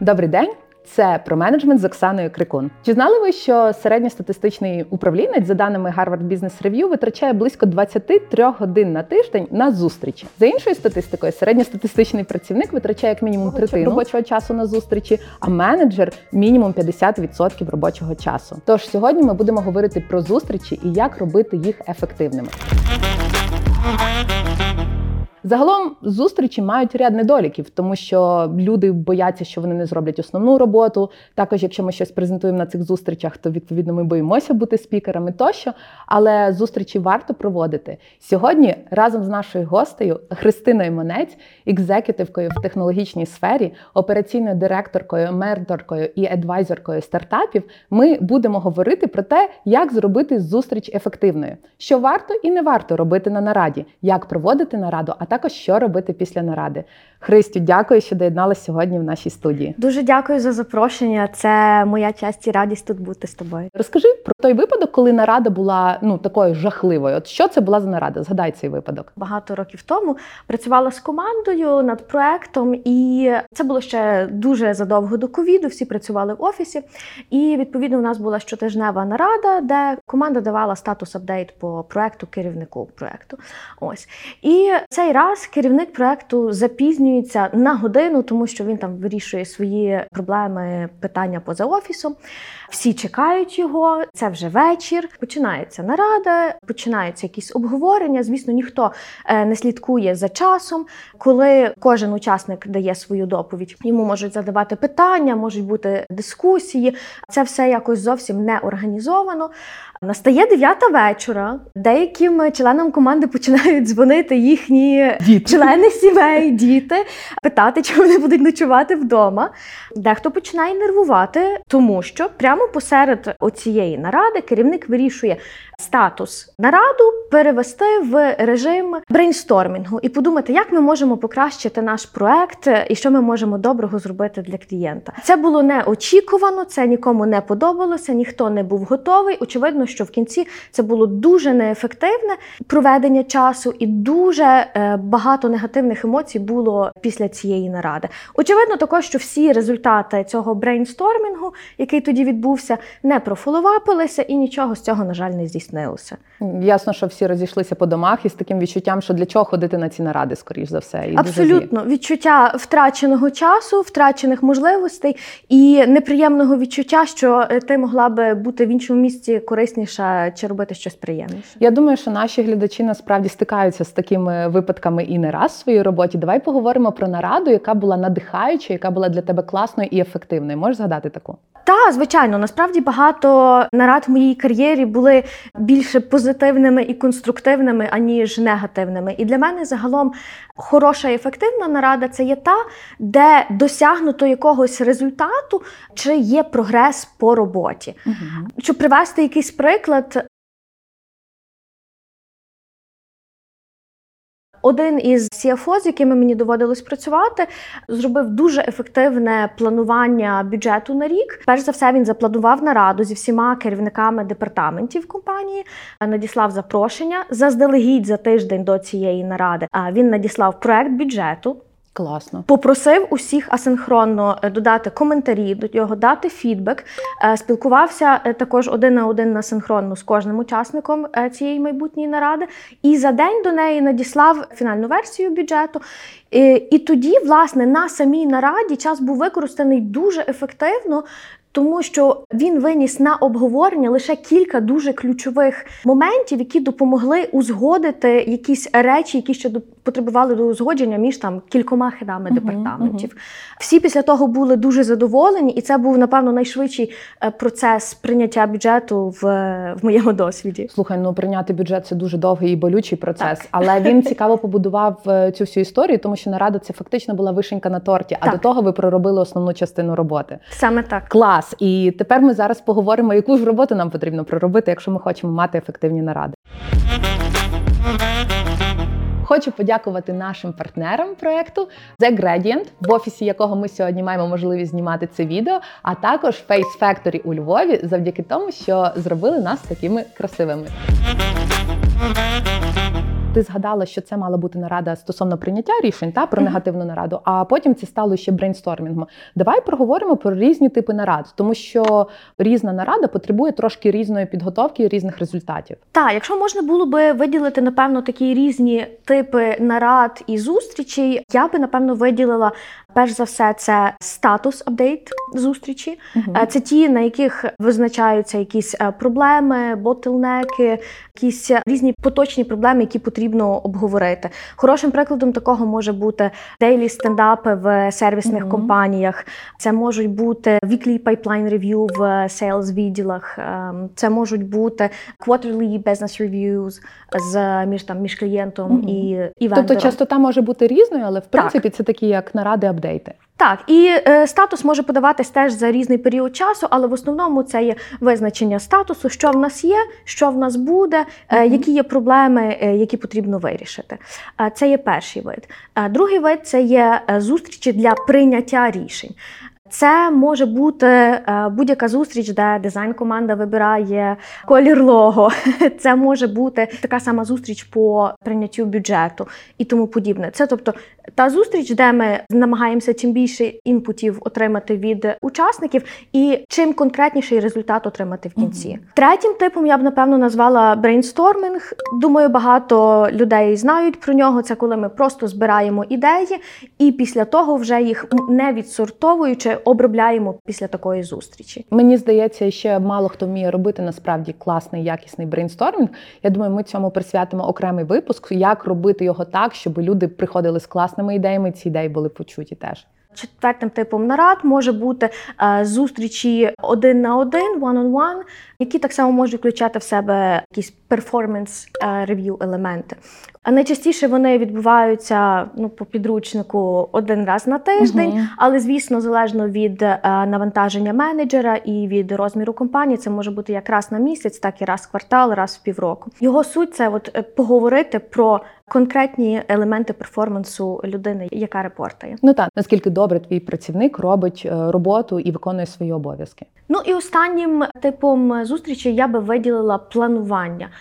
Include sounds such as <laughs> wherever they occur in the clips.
Добрий день. Це про менеджмент з Оксаною Крикун. Чи знали ви, що середньостатистичний управлінець, за даними Harvard Business Review, витрачає близько 23 годин на тиждень на зустрічі? За іншою статистикою, середньостатистичний працівник витрачає як мінімум третину робочого часу на зустрічі, а менеджер мінімум 50% робочого часу. Тож сьогодні ми будемо говорити про зустрічі і як робити їх ефективними. Mm-hmm. Загалом зустрічі мають ряд недоліків, тому що люди бояться, що вони не зроблять основну роботу. Також, якщо ми щось презентуємо на цих зустрічах, то відповідно ми боїмося бути спікерами тощо. Але зустрічі варто проводити сьогодні. Разом з нашою гостею Христиною Монець, екзекютивкою в технологічній сфері, операційною директоркою, менторкою і адвайзеркою стартапів, ми будемо говорити про те, як зробити зустріч ефективною, що варто і не варто робити на нараді, як проводити нараду, а також що робити після наради. Христю, дякую, що доєдналася сьогодні в нашій студії. Дуже дякую за запрошення. Це моя честь і радість тут бути з тобою. Розкажи про той випадок, коли нарада була ну такою жахливою. От що це була за нарада? Згадай цей випадок. Багато років тому працювала з командою над проектом, і це було ще дуже задовго до ковіду. Всі працювали в офісі. І відповідно у нас була щотижнева нарада, де команда давала статус апдейт по проекту керівнику проекту. Ось і цей раз керівник проекту запізнюється на годину, тому що він там вирішує свої проблеми, питання поза офісом. Всі чекають його. Це вже вечір. Починається нарада, починаються якісь обговорення. Звісно, ніхто е, не слідкує за часом. Коли кожен учасник дає свою доповідь, йому можуть задавати питання, можуть бути дискусії. Це все якось зовсім не організовано. Настає дев'ята вечора. Деяким членам команди починають дзвонити їхні Діти. члени сімей, діти, питати, чи вони будуть ночувати вдома. Дехто починає нервувати, тому що прямо посеред оцієї наради керівник вирішує статус нараду перевести в режим брейнстормінгу і подумати, як ми можемо покращити наш проект і що ми можемо доброго зробити для клієнта. Це було неочікувано, це нікому не подобалося, ніхто не був готовий. Очевидно, що в кінці це було дуже неефективне проведення часу, і дуже е, багато негативних емоцій було після цієї наради. Очевидно, також що всі результати цього брейнстормінгу, який тоді відбувся, не профоловапилися, і нічого з цього, на жаль, не здійснилося. Ясно, що всі розійшлися по домах із таким відчуттям, що для чого ходити на ці наради, скоріш за все. І дуже Абсолютно відчуття втраченого часу, втрачених можливостей і неприємного відчуття, що е, ти могла би бути в іншому місці корисніша чи робити щось приємніше. Я думаю, що наші глядачі насправді стикаються з такими випадками і не раз в своїй роботі. Давай поговоримо про нараду, яка була надихаюча, яка була для тебе класною і ефективною. Можеш згадати таку? Та, звичайно, насправді багато нарад в моїй кар'єрі були більше позитивними і конструктивними, аніж негативними. І для мене загалом хороша і ефективна нарада це є та, де досягнуто якогось результату, чи є прогрес по роботі. Угу. Щоб привести якийсь приклад. Один із CFO, з якими мені доводилось працювати, зробив дуже ефективне планування бюджету на рік. Перш за все, він запланував нараду зі всіма керівниками департаментів компанії, надіслав запрошення заздалегідь за тиждень до цієї наради. А він надіслав проект бюджету. Класно. Попросив усіх асинхронно е, додати коментарі до нього, дати фідбек. Е, Спілкувався е, також один на один асинхронно з кожним учасником цієї майбутньої наради. І за день до неї надіслав фінальну версію бюджету. І, тоді, власне, на самій нараді час був використаний дуже ефективно. Тому що він виніс на обговорення лише кілька дуже ключових моментів, які допомогли узгодити якісь речі, які ще потребували до узгодження між там кількома хидами Мгм, департаментів. Всі після того були дуже задоволені, і це був напевно найшвидший е, процес прийняття бюджету в, в моєму досвіді. Слухай, ну прийняти бюджет це дуже довгий і болючий процес, Так. але він <laughs> цікаво побудував е, цю всю історію, тому що нарада це фактично була вишенька на торті. А Так. до того ви проробили основну частину роботи. Саме так. Клас! І тепер ми зараз поговоримо, яку ж роботу нам потрібно проробити, якщо ми хочемо мати ефективні наради. Хочу подякувати нашим партнерам проекту The Gradient, в офісі якого ми сьогодні маємо можливість знімати це відео, а також Face Factory у Львові, завдяки тому, що зробили нас такими красивими. Ти згадала, що це мала бути нарада стосовно прийняття рішень та про негативну нараду, а потім це стало ще брейнстормінгом. Давай проговоримо про різні типи нарад, тому що різна нарада потребує трошки різної підготовки і різних результатів. Так, якщо можна було би виділити, напевно, такі різні типи нарад і зустрічей, я би напевно виділила перш за все це статус апдейт зустрічі. Е, Це ті, на яких визначаються якісь е, проблеми, ботлнеки, якісь різні поточні проблеми, які потрібно обговорити. Хорошим прикладом такого може бути дейлі стендапи в сервісних Мгм. компаніях. Це можуть бути weekly pipeline review в sales відділах. ем, Це можуть бути quarterly business reviews з між там між клієнтом Мгм. і, і вендором. Тобто частота може бути різною, але в Так. принципі це такі як наради апдейти. Так, і е, статус може подаватись теж за різний період часу, але в основному це є визначення статусу, що в нас є, що в нас буде, е, які є проблеми, е, які потрібно вирішити. Е, це є перший вид. Е, другий вид це є е, зустрічі для прийняття рішень. Це може бути е, будь-яка зустріч, де дизайн-команда вибирає колір лого. <laughs> Це може бути така сама зустріч по прийняттю бюджету і тому подібне. Це тобто та зустріч, де ми намагаємося чим більше інпутів отримати від учасників, і чим конкретніший результат отримати в кінці. Мгм. Третім типом я б напевно назвала брейнстормінг. Думаю, багато людей знають про нього. Це коли ми просто збираємо ідеї, і після того вже їх не відсортовуючи обробляємо після такої зустрічі. Мені здається, ще мало хто вміє робити насправді класний, якісний брейнстормінг. Я думаю, ми цьому присвятимо окремий випуск, як робити його так, щоб люди приходили з класними ідеями. Ці ідеї були почуті теж. Четвертим типом нарад може бути е, зустрічі один на один, one-on-one, які так само можуть включати в себе якісь перформанс рев'ю елементи. А найчастіше вони відбуваються ну, по підручнику один раз на тиждень. Мгм. Але звісно, залежно від е, навантаження менеджера і від розміру компанії, це може бути як раз на місяць, так і раз в квартал, раз в півроку. Його суть це от е, поговорити про конкретні елементи перформансу людини, яка репортає. Ну так, наскільки добре твій працівник робить е, роботу і виконує свої обов'язки. Ну і останнім типом зустрічі я би виділила планування.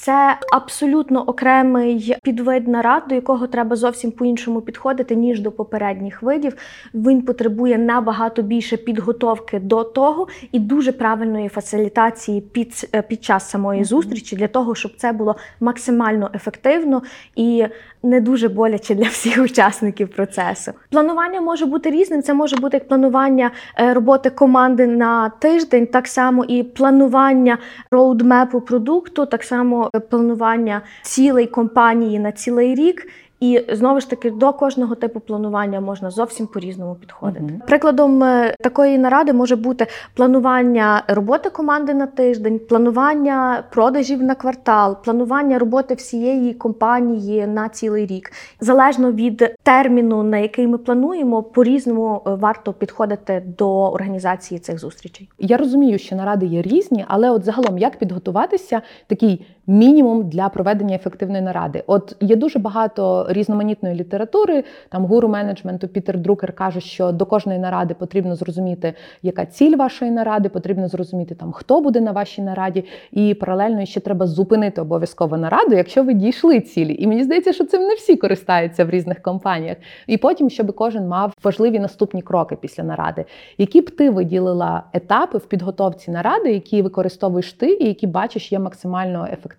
Це абсолютно окремий підвид нарад, до якого треба зовсім по-іншому підходити, ніж до попередніх видів. Він потребує набагато більше підготовки до того і дуже правильної фасилітації під, е, під час самої зустрічі, для того, щоб це було максимально ефективно і не дуже боляче для всіх учасників процесу. Планування може бути різним. Це може бути як планування е, роботи команди на тиждень, так само і планування роудмепу продукту, так само е, планування цілей компанії на цілий рік. І знову ж таки до кожного типу планування можна зовсім по-різному підходити. Мгм. Прикладом е, такої наради може бути планування роботи команди на тиждень, планування продажів на квартал, планування роботи всієї компанії на цілий рік. Залежно від терміну, на який ми плануємо, по-різному е, варто підходити до організації цих зустрічей. Я розумію, що наради є різні, але от загалом як підготуватися такий мінімум для проведення ефективної наради? От є дуже багато різноманітної літератури. Там гуру менеджменту Пітер Друкер каже, що до кожної наради потрібно зрозуміти, яка ціль вашої наради, потрібно зрозуміти там, хто буде на вашій нараді, і паралельно ще треба зупинити обов'язково нараду, якщо ви дійшли цілі. І мені здається, що цим не всі користаються в різних компаніях. І потім, щоб кожен мав важливі наступні кроки після наради. Які б ти виділила етапи в підготовці наради, які використовуєш ти і які бачиш є максимально ефективними?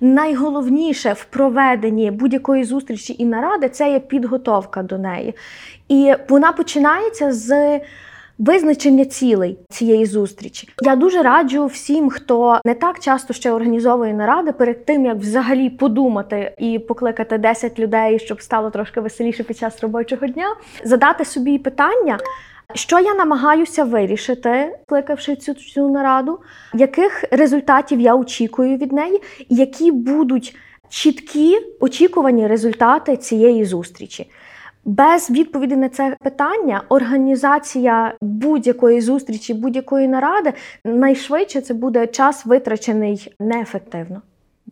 Найголовніше в проведенні будь-якої зустрічі і наради це є підготовка до неї. І вона починається з визначення цілей цієї зустрічі. Я дуже раджу всім, хто не так часто ще організовує наради, перед тим як взагалі подумати і покликати 10 людей, щоб стало трошки веселіше під час робочого дня, задати собі питання. Що я намагаюся вирішити, кликавши цю, цю нараду, яких результатів я очікую від неї, і які будуть чіткі очікувані результати цієї зустрічі. Без відповіді на це питання організація будь-якої зустрічі, будь-якої наради найшвидше це буде час витрачений неефективно.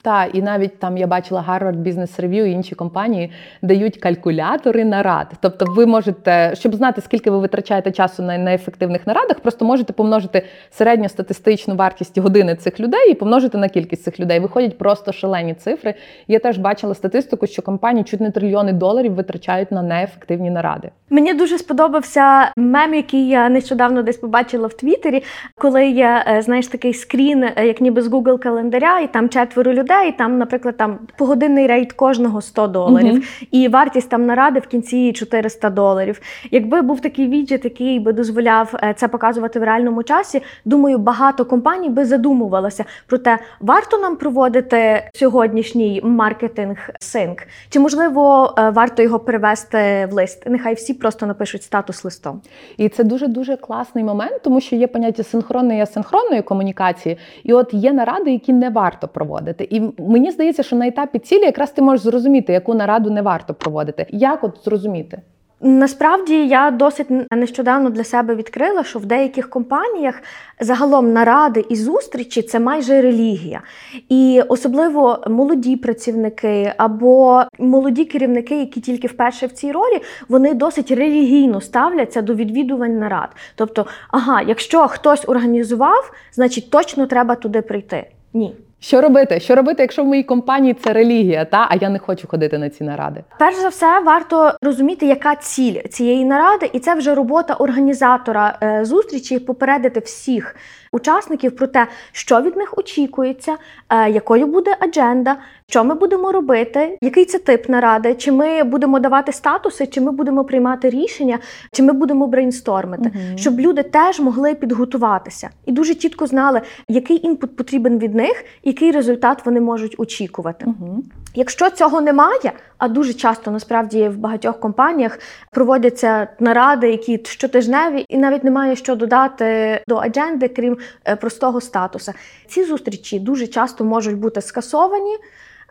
Та і навіть там я бачила Harvard Business Review і інші компанії дають калькулятори нарад. Тобто, ви можете, щоб знати, скільки ви витрачаєте часу на неефективних нарадах, просто можете помножити середньостатистичну вартість години цих людей і помножити на кількість цих людей. Виходять просто шалені цифри. Я теж бачила статистику, що компанії чуть не трильйони доларів витрачають на неефективні наради. Мені дуже сподобався мем, який я нещодавно десь побачила в Твіттері, коли є, е, знаєш, такий скрін, е, як ніби з Google календаря, і там четверо людей, і там, наприклад, там погодинний рейд кожного 100 доларів, Мгм. і вартість там наради в кінці 400 доларів. Якби був такий віджит, який би дозволяв е, це показувати в реальному часі, думаю, багато компаній би задумувалося про те, варто нам проводити сьогоднішній маркетинг синк, чи можливо е, варто його перевести в лист. Нехай всі просто напишуть статус листом. І це дуже дуже класний момент, тому що є поняття синхронної і асинхронної комунікації, і от є наради, які не варто проводити. І мені здається, що на етапі цілі якраз ти можеш зрозуміти, яку нараду не варто проводити. Як от зрозуміти? Насправді я досить нещодавно для себе відкрила, що в деяких компаніях загалом наради і зустрічі це майже релігія. І особливо молоді працівники або молоді керівники, які тільки вперше в цій ролі, вони досить релігійно ставляться до відвідувань нарад. Тобто, ага, якщо хтось організував, значить точно треба туди прийти. Ні. Що робити? Що робити, якщо в моїй компанії це релігія, та а я не хочу ходити на ці наради? Перш за все, варто розуміти, яка ціль цієї наради, і це вже робота організатора е, зустрічі попередити всіх учасників про те, що від них очікується, е, якою буде адженда, що ми будемо робити, який це тип наради, чи ми будемо давати статуси, чи ми будемо приймати рішення, чи ми будемо брейнстормити, Мгм. щоб люди теж могли підготуватися і дуже чітко знали, який інпут потрібен від них, який результат вони можуть очікувати. Угу. Якщо цього немає, а дуже часто насправді в багатьох компаніях проводяться наради, які щотижневі, і навіть немає що додати до адженди, крім е, простого статуса. Ці зустрічі дуже часто можуть бути скасовані.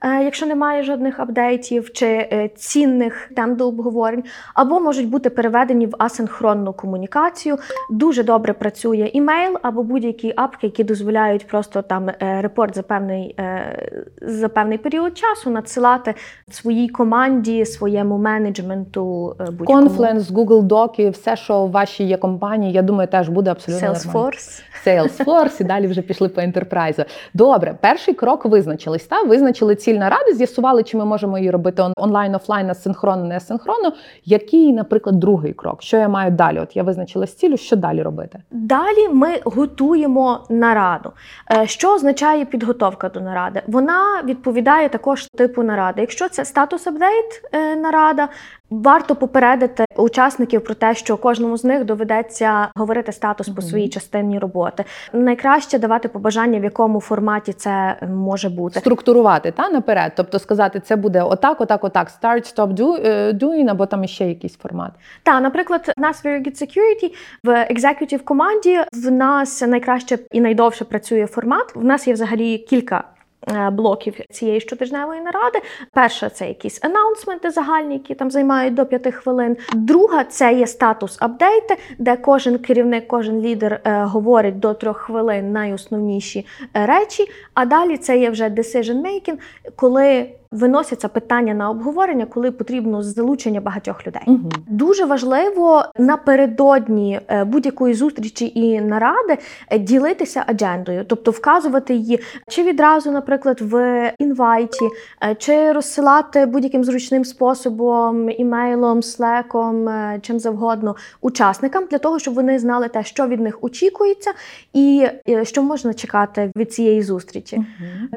Е, Якщо немає жодних апдейтів чи е, цінних тем до обговорень, або можуть бути переведені в асинхронну комунікацію. Дуже добре працює імейл або будь-які апки, які дозволяють просто там е, репорт за певний, за певний період часу надсилати своїй команді, своєму менеджменту будь-кому. Confluence, Google Доки, все, що в вашій є компанії, я думаю, теж буде абсолютно нормально. Salesforce. Salesforce, і далі вже пішли по ентерпрайзу. Добре, перший крок визначились. Та визначили ціль рада, з'ясували, чи ми можемо її робити онлайн, офлайн, асинхронно, не асинхронно. Який, наприклад, другий крок? Що я маю далі? От я визначила цілю, що далі робити? Далі ми готуємо нараду. Е, Що означає підготовка до наради? Вона відповідає також типу наради. Якщо це статус апдейт е, нарада, варто попередити учасників про те, що кожному з них доведеться говорити статус по своїй частині роботи. Найкраще давати побажання, в якому форматі це може бути. Структурувати та наперед, тобто сказати, це буде отак, отак, отак. Start, stop, do, е, doing, або там іще якийсь формат. Та, наприклад, в нас в Very Good Security в executive команді в нас найкраще і найдовше працює формат. В нас є взагалі кілька. Е, Блоків цієї щотижневої наради. Перша це якісь анаунсменти загальні, які там займають до 5 хвилин. Друга це є статус апдейти, де кожен керівник, кожен лідер е, говорить до трьох хвилин найосновніші е, речі. А далі це є вже decision making, коли виносяться питання на обговорення, коли потрібно залучення багатьох людей. Угу. Дуже важливо напередодні е, будь-якої зустрічі і наради е, ділитися аджендою, тобто вказувати її чи відразу, наприклад, в інвайті, е, чи розсилати будь-яким зручним способом, імейлом, слеком, чим завгодно учасникам, для того, щоб вони знали те, що від них очікується, і що можна чекати від цієї зустрічі.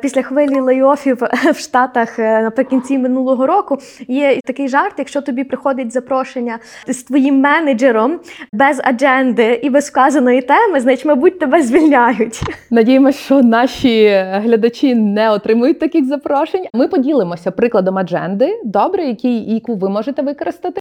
Після хвилі лейофів <laughs> в Штатах наприкінці минулого року є такий жарт, якщо тобі приходить запрошення з твоїм менеджером без адженди і без вказаної теми, значить, мабуть, тебе звільняють. Надіємося, що наші глядачі не отримують таких запрошень. Ми поділимося прикладом адженди, добре, який яку ви можете використати.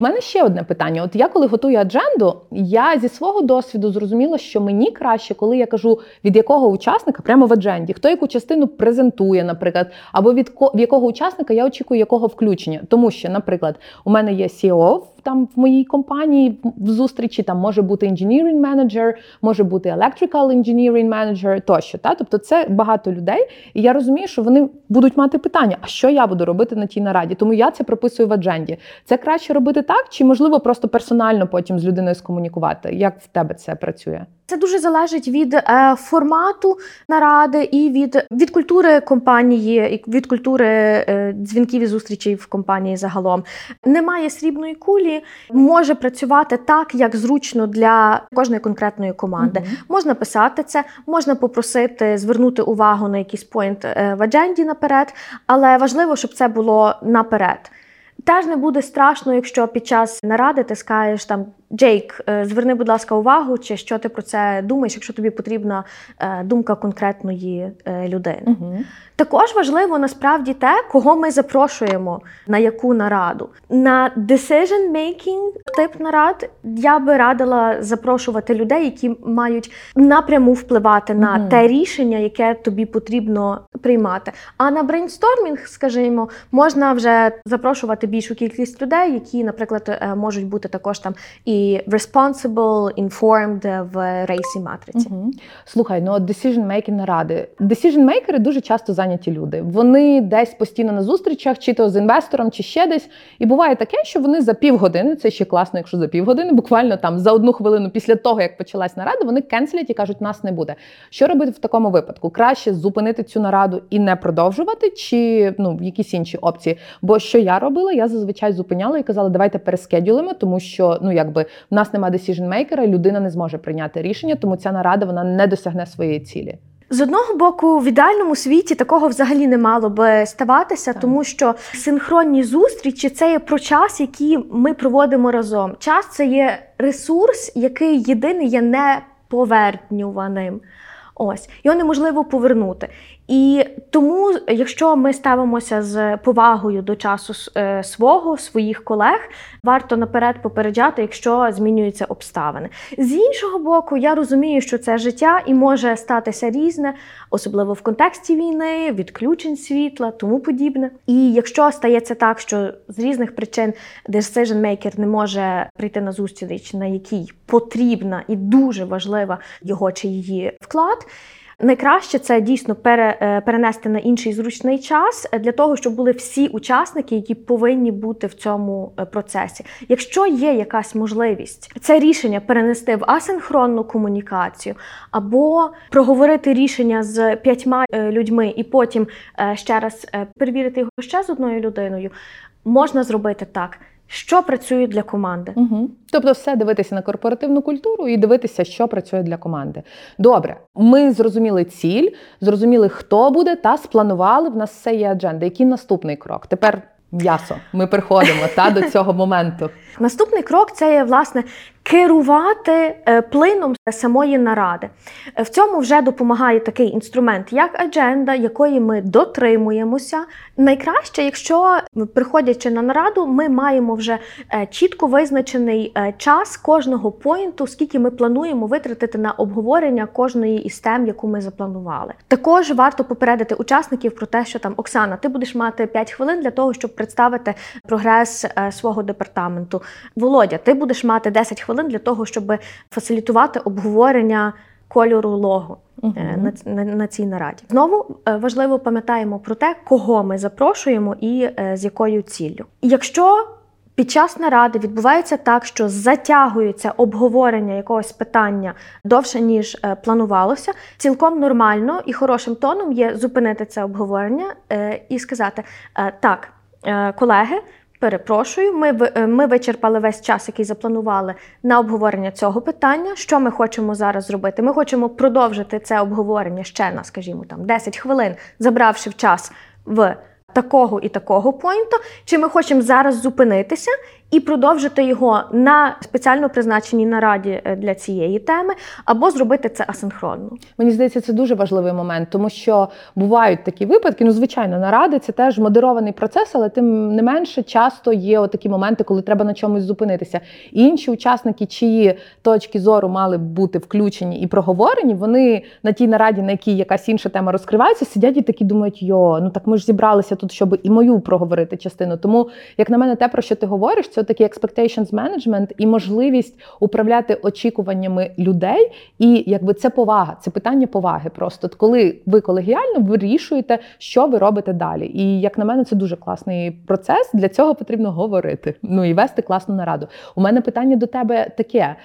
У мене ще одне питання. От я коли готую адженду, я зі свого досвіду зрозуміла, що мені краще, коли я кажу від якого учасника прямо в адженді, хто яку частину презентує, наприклад, або від ко- в якого учасника я очікую якого включення. Тому що, наприклад, у мене є CEO там в моїй компанії в зустрічі там може бути engineering manager, може бути electrical engineering manager тощо. Та? Тобто це багато людей, і я розумію, що вони будуть мати питання: а що я буду робити на тій нараді? Тому я це прописую в адженді. Це краще робити так, чи можливо просто персонально потім з людиною скомунікувати? Як в тебе це працює? Це дуже залежить від е, формату наради і від, від культури компанії, від культури е, дзвінків і зустрічей в компанії загалом. Немає срібної кулі, може працювати так, як зручно для кожної конкретної команди. Мгм. Можна писати це, можна попросити звернути увагу на якийсь поінт е, в адженді наперед, але важливо, щоб це було наперед. Теж не буде страшно, якщо під час наради ти скажеш там Джейк, е, зверни, будь ласка, увагу, чи що ти про це думаєш, якщо тобі потрібна е, думка конкретної е, людини. Угу. Також важливо насправді те, кого ми запрошуємо на яку нараду. На decision making тип нарад я би радила запрошувати людей, які мають напряму впливати на Мгм. те рішення, яке тобі потрібно приймати. А на брейнстормінг, скажімо, можна вже запрошувати більшу кількість людей, які, наприклад, можуть бути також там і responsible, informed в рейсі матриці. Угу. Слухай, ну от decision making наради. Decision makers дуже часто зайняті люди. Вони десь постійно на зустрічах, чи то з інвестором, чи ще десь. І буває таке, що вони за півгодини, це ще класно, якщо за півгодини, буквально там за одну хвилину після того, як почалась нарада, вони кенселять і кажуть, нас не буде. Що робити в такому випадку? Краще зупинити цю нараду і не продовжувати, чи ну якісь інші опції? Бо що я робила, я зазвичай зупиняла і казала, давайте перескедюлимо, тому що ну якби в нас немає decision maker, людина не зможе прийняти рішення, тому ця нарада вона не досягне своєї цілі. З одного боку, в ідеальному світі такого взагалі не мало би ставатися, Так. тому що синхронні зустрічі це є про час, який ми проводимо разом. Час це є ресурс, який єдиний є неповернюваним. Ось його неможливо повернути. І тому, якщо ми ставимося з повагою до часу е, свого, своїх колег, варто наперед попереджати, якщо змінюються обставини. З іншого боку, я розумію, що це життя і може статися різне, особливо в контексті війни, відключень світла, тому подібне. І якщо стається так, що з різних причин decision maker не може прийти на зустріч, на якій потрібна і дуже важлива його чи її вклад. Найкраще це дійсно пере, е, перенести на інший зручний час е, для того, щоб були всі учасники, які повинні бути в цьому е, процесі. Якщо є якась можливість це рішення перенести в асинхронну комунікацію, або проговорити рішення з п'ятьма людьми і потім ще раз перевірити його ще з одною людиною, можна зробити так. Що працює для команди? Угу. Тобто, все дивитися на корпоративну культуру і дивитися, що працює для команди. Добре, ми зрозуміли ціль, зрозуміли, хто буде, та спланували. В нас все є адженда. Який наступний крок? Тепер м'ясо. Ми приходимо та до цього моменту. Наступний крок це є власне керувати е, плином самої наради. Е, В цьому вже допомагає такий інструмент, як адженда, якої ми дотримуємося. Найкраще, якщо приходячи на нараду, ми маємо вже е, чітко визначений час кожного поінту, скільки ми плануємо витратити на обговорення кожної із тем, яку ми запланували. Також варто попередити учасників про те, що там Оксана, ти будеш мати 5 хвилин для того, щоб представити прогрес свого департаменту. Володя, ти будеш мати 10 хвилин для того, щоб фасилітувати обговорення кольору лого е, Мгм. на, на, на цій нараді. Знову е, важливо пам'ятаємо про те, кого ми запрошуємо і е, з якою ціллю. Якщо під час наради відбувається так, що затягується обговорення якогось питання довше ніж е, планувалося, цілком нормально і хорошим тоном є зупинити це обговорення е, і сказати: е, так, е, колеги. Перепрошую, ми, е, ми вичерпали весь час, який запланували на обговорення цього питання. Що ми хочемо зараз зробити? Ми хочемо продовжити це обговорення ще на, скажімо, там 10 хвилин, забравши в час в такого і такого поінту. Чи ми хочемо зараз зупинитися і продовжити його на спеціально призначеній нараді е, для цієї теми, або зробити це асинхронно? Мені здається, це дуже важливий момент, тому що бувають такі випадки. Ну, звичайно, наради це теж модерований процес, але тим не менше часто є такі моменти, коли треба на чомусь зупинитися. І інші учасники, чиї точки зору мали б бути включені і проговорені, вони на тій нараді, на якій якась інша тема розкривається, сидять і такі думають: йо, ну так ми ж зібралися тут, щоб і мою проговорити частину. Тому, як на мене, те, про що ти говориш, такий expectations management і можливість управляти очікуваннями людей. І якби це повага, це питання поваги. Просто коли ви колегіально вирішуєте, що ви робите далі. І як на мене, це дуже класний процес. Для цього потрібно говорити. Ну і вести класну нараду. У мене питання до тебе таке.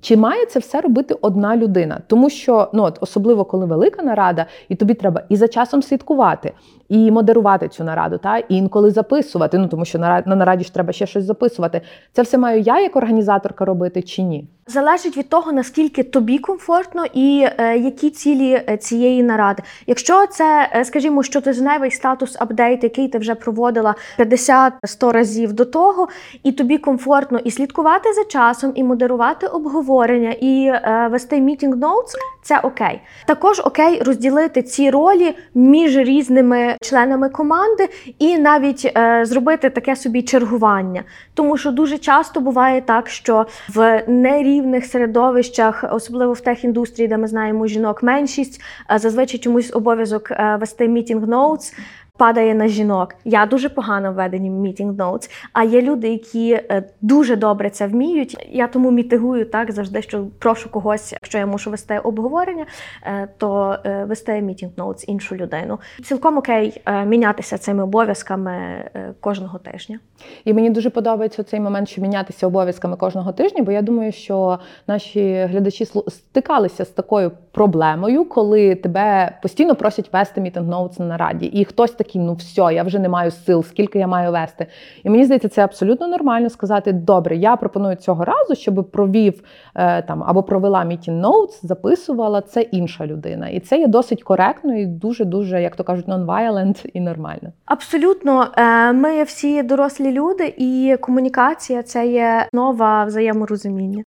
Чи має це все робити одна людина? Тому що ну от особливо коли велика нарада, і тобі треба і за часом слідкувати, і модерувати цю нараду, та і інколи записувати. Ну тому що на на нараді ж треба ще щось записувати. Це все маю я як організаторка робити чи ні? Залежить від того, наскільки тобі комфортно і е, які цілі е, цієї наради. Якщо це, е, скажімо, щотижневий status update, який ти вже проводила 50-100 разів до того, і тобі комфортно і слідкувати за часом, і модерувати обговорення, і е, вести meeting notes, це окей. Також окей розділити ці ролі між різними членами команди і навіть е, зробити таке собі чергування. Тому що дуже часто буває так, що в нерівних середовищах, особливо в тех-індустрії, де ми знаємо жінок меншість, е, зазвичай чомусь обов'язок е, вести meeting notes. Падає на жінок. Я дуже погано веду meeting notes, а є люди, які е, дуже добре це вміють. Я тому мітигую так завжди, що прошу когось, якщо я мушу вести обговорення, е, то е, вести meeting notes іншу людину. Цілком окей мінятися цими обов'язками кожного тижня. І мені дуже подобається цей момент, що мінятися обов'язками кожного тижня, бо я думаю, що наші глядачі стикалися з такою проблемою, коли тебе постійно просять вести meeting notes на нараді, і хтось такий, ну все, я вже не маю сил, скільки я маю вести. І мені здається, це абсолютно нормально сказати: добре, я пропоную цього разу, щоб провів е, там або провела meeting notes, записувала це інша людина. І це є досить коректно і дуже, дуже, як то кажуть, non-violent і нормально. Абсолютно, Е, ми всі дорослі люди, і комунікація це є нова взаєморозуміння.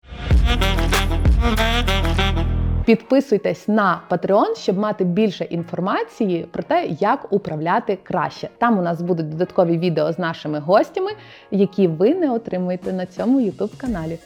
Підписуйтесь на Patreon, щоб мати більше інформації про те, як управляти краще. Там у нас будуть додаткові відео з нашими гостями, які ви не отримуєте на цьому youtube каналі.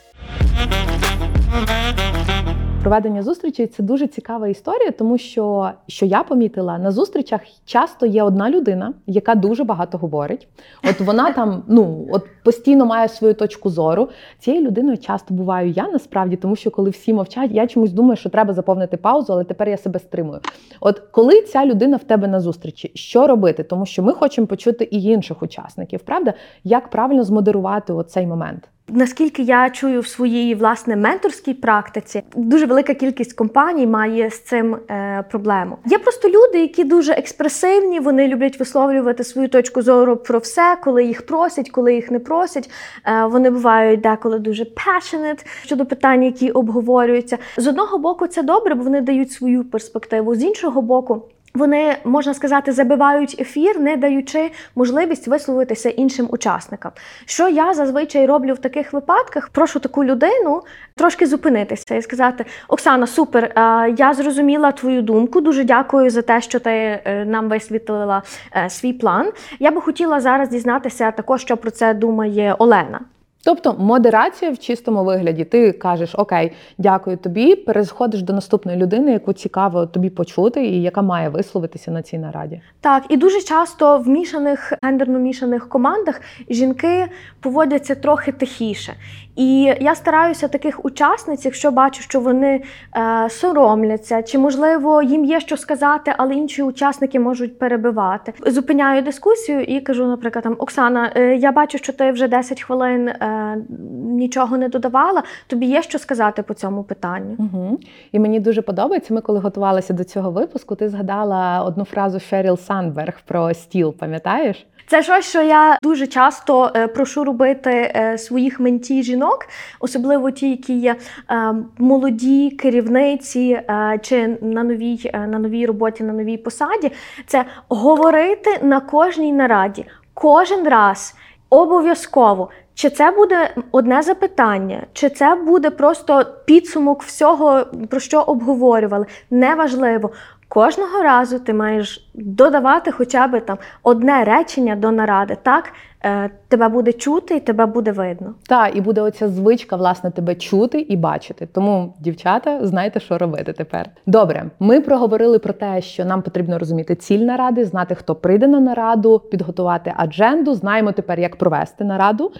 Проведення зустрічей це дуже цікава історія, тому що що я помітила на зустрічах часто є одна людина, яка дуже багато говорить. От вона там ну от постійно має свою точку зору. Цією людиною часто буваю я насправді, тому що коли всі мовчать, я чомусь думаю, що треба заповнити паузу, але тепер я себе стримую. От коли ця людина в тебе на зустрічі, що робити? Тому що ми хочемо почути і інших учасників, правда? Як правильно змодерувати оцей момент? Наскільки я чую в своїй власне менторській практиці, дуже велика кількість компаній має з цим е, проблему. Є просто люди, які дуже експресивні, вони люблять висловлювати свою точку зору про все, коли їх просять, коли їх не просять. Е, вони бувають деколи дуже passionate щодо питань, які обговорюються. З одного боку, це добре, бо вони дають свою перспективу. З іншого боку. Вони можна сказати забивають ефір, не даючи можливість висловитися іншим учасникам. Що я зазвичай роблю в таких випадках? Прошу таку людину трошки зупинитися і сказати: Оксана, супер, я зрозуміла твою думку. Дуже дякую за те, що ти е, нам висвітлила е, свій план. Я би хотіла зараз дізнатися також, що про це думає Олена. Тобто модерація в чистому вигляді. Ти кажеш Окей, дякую тобі. Переходиш до наступної людини, яку цікаво тобі почути, і яка має висловитися на цій нараді. Так, і дуже часто в мішаних гендерно мішаних командах жінки поводяться трохи тихіше. І я стараюся таких учасниць, якщо бачу, що вони е, соромляться, чи можливо їм є що сказати, але інші учасники можуть перебивати. Зупиняю дискусію і кажу, наприклад, там Оксана, е, я бачу, що ти вже 10 хвилин е, нічого не додавала. Тобі є що сказати по цьому питанню? Угу. І мені дуже подобається. Ми, коли готувалися до цього випуску, ти згадала одну фразу Шеріл Сандберг про стіл, пам'ятаєш? Це щось, що я дуже часто е, прошу робити е, своїх менті жінок, особливо ті, які є е, молоді керівниці чи на новій, на новій роботі, на новій посаді. Це говорити на кожній нараді, кожен раз обов'язково. Чи це буде одне запитання, чи це буде просто підсумок всього, про що обговорювали? Неважливо. Кожного разу ти маєш додавати хоча б там одне речення до наради. Так е, тебе буде чути і тебе буде видно. Так, і буде оця звичка, власне, тебе чути і бачити. Тому, дівчата, знайте, що робити тепер. Добре, ми проговорили про те, що нам потрібно розуміти ціль наради, знати, хто прийде на нараду, підготувати адженду. Знаємо тепер, як провести нараду.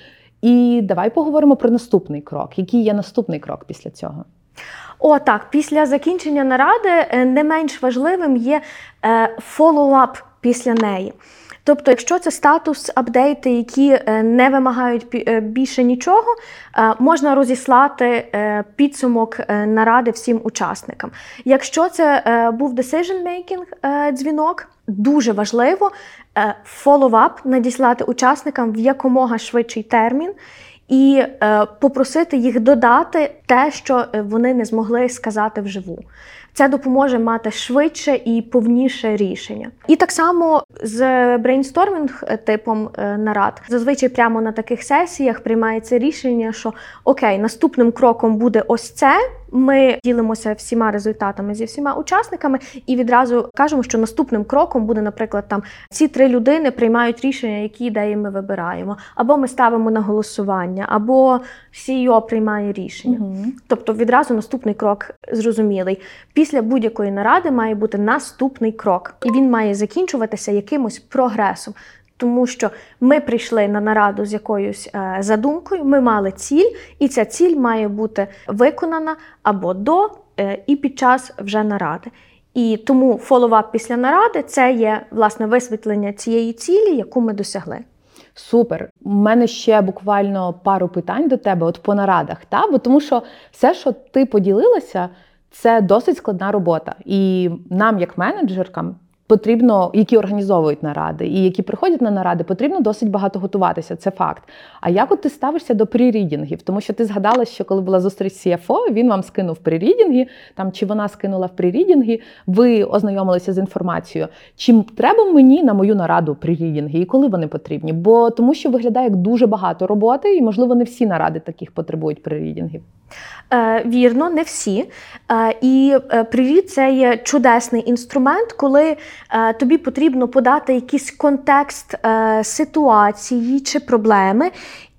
І давай поговоримо про наступний крок. Який є наступний крок після цього? О, так, після закінчення наради е, не менш важливим є е, фоллоуап після неї. Тобто, якщо це статус апдейти, які е, не вимагають більше нічого, можна розіслати підсумок наради всім учасникам. Якщо це був decision making е, дзвінок, дуже важливо follow-up надіслати учасникам в якомога швидший термін і е, попросити їх додати те, що е, вони не змогли сказати вживу. Це допоможе мати швидше і повніше рішення. І так само з брейнстормінг типом е, нарад зазвичай прямо на таких сесіях приймається рішення, що окей, наступним кроком буде ось це. Ми ділимося всіма результатами зі всіма учасниками і відразу кажемо, що наступним кроком буде, наприклад, там ці три людини приймають рішення, які ідеї ми вибираємо, або ми ставимо на голосування, або CEO приймає рішення. Мгм. Тобто відразу наступний крок зрозумілий. Після будь-якої наради має бути наступний крок, і він має закінчуватися якимось прогресом. Тому що ми прийшли на нараду з якоюсь е, задумкою, ми мали ціль, і ця ціль має бути виконана або до е, і під час вже наради. І тому фоллоуап після наради це є власне висвітлення цієї цілі, яку ми досягли. Супер. У мене ще буквально пару питань до тебе, от по нарадах. Та? Бо тому що все, що ти поділилася, це досить складна робота. І нам, як менеджеркам, потрібно, які організовують наради і які приходять на наради, потрібно досить багато готуватися. Це факт. А як от ти ставишся до прірідінгів? Тому що ти згадала, що коли була зустріч з CFO, він вам скинув прірідінги, там чи вона скинула в прірідінги, ви ознайомилися з інформацією. Чи треба мені на мою нараду прірідінги і коли вони потрібні? Бо тому що виглядає як дуже багато роботи, і можливо не всі наради таких потребують прирідінгів. Е, вірно, не всі. Е, і привіт, прирід це є чудесний інструмент, коли е, тобі потрібно подати якийсь контекст е, ситуації чи проблеми.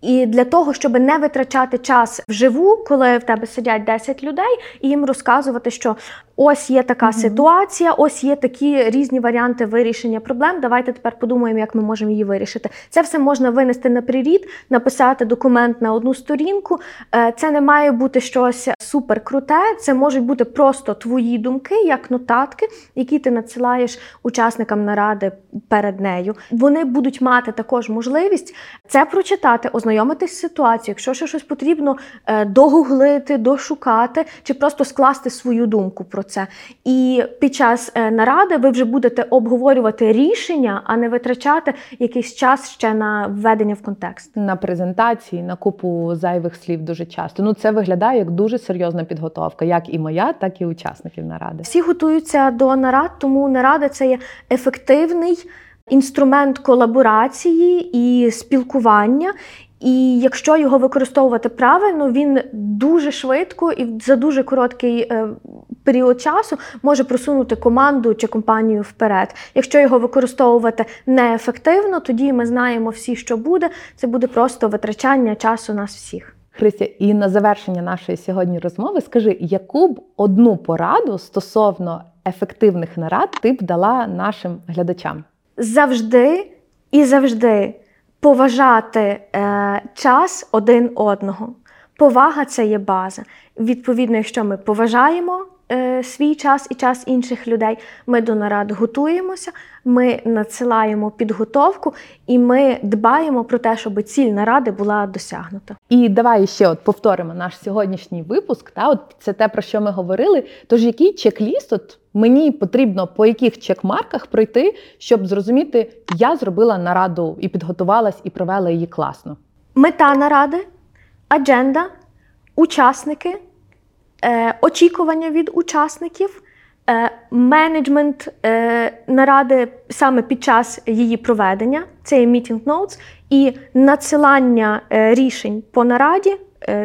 І для того, щоб не витрачати час вживу, коли в тебе сидять 10 людей, і їм розказувати, що ось є така Мгм. ситуація, ось є такі різні варіанти вирішення проблем. Давайте тепер подумаємо, як ми можемо її вирішити. Це все можна винести на прирід, написати документ на одну сторінку. Е, Це не має бути щось супер круте. Це можуть бути просто твої думки, як нотатки, які ти надсилаєш учасникам наради перед нею. Вони будуть мати також можливість це прочитати, ознайомитись з ситуацією. Якщо ще щось потрібно е, догуглити, дошукати, чи просто скласти свою думку про це. І під час е, наради ви вже будете обговорювати рішення, а не витрачати якийсь час ще на введення в контекст. На презентації, на купу зайвих слів дуже часто. Ну це виглядає як дуже серйозна підготовка, як і моя, так і учасників наради. Всі готуються до нарад, тому нарада це є ефективний інструмент колаборації і спілкування. І якщо його використовувати правильно, він дуже швидко і за дуже короткий е, період часу може просунути команду чи компанію вперед. Якщо його використовувати неефективно, тоді ми знаємо всі, що буде. Це буде просто витрачання часу нас всіх. Христя, і на завершення нашої сьогодні розмови скажи, яку б одну пораду стосовно ефективних нарад ти б дала нашим глядачам? завжди і завжди поважати е, час один одного. Повага це є база. Відповідно, якщо ми поважаємо свій час і час інших людей, ми до нарад готуємося, ми надсилаємо підготовку і ми дбаємо про те, щоб ціль наради була досягнута. І давай ще от повторимо наш сьогоднішній випуск. Та от це те про що ми говорили. Тож який чек-ліст от мені потрібно по яких чек-марках пройти, щоб зрозуміти, я зробила нараду і підготувалась, і провела її класно. Мета наради, адженда, учасники, е, очікування від учасників, е, менеджмент е, наради саме під час її проведення, це є meeting notes, і надсилання рішень по нараді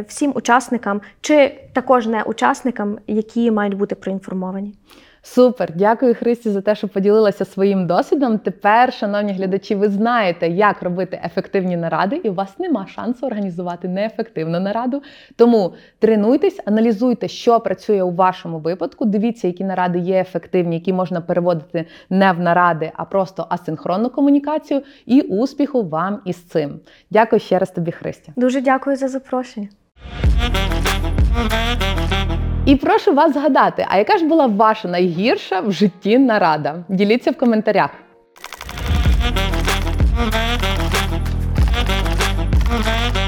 всім учасникам, чи також не учасникам, які мають бути проінформовані. Супер, дякую Христі за те, що поділилася своїм досвідом. Тепер, шановні глядачі, ви знаєте, як робити ефективні наради, і у вас нема шансу організувати неефективну нараду. Тому тренуйтесь, аналізуйте, що працює у вашому випадку. Дивіться, які наради є ефективні, які можна переводити не в наради, а просто асинхронну комунікацію. І успіху вам із цим. Дякую ще раз тобі, Христя. Дуже дякую за запрошення. І прошу вас згадати, а яка ж була ваша найгірша в житті нарада? Діліться в коментарях. Thank.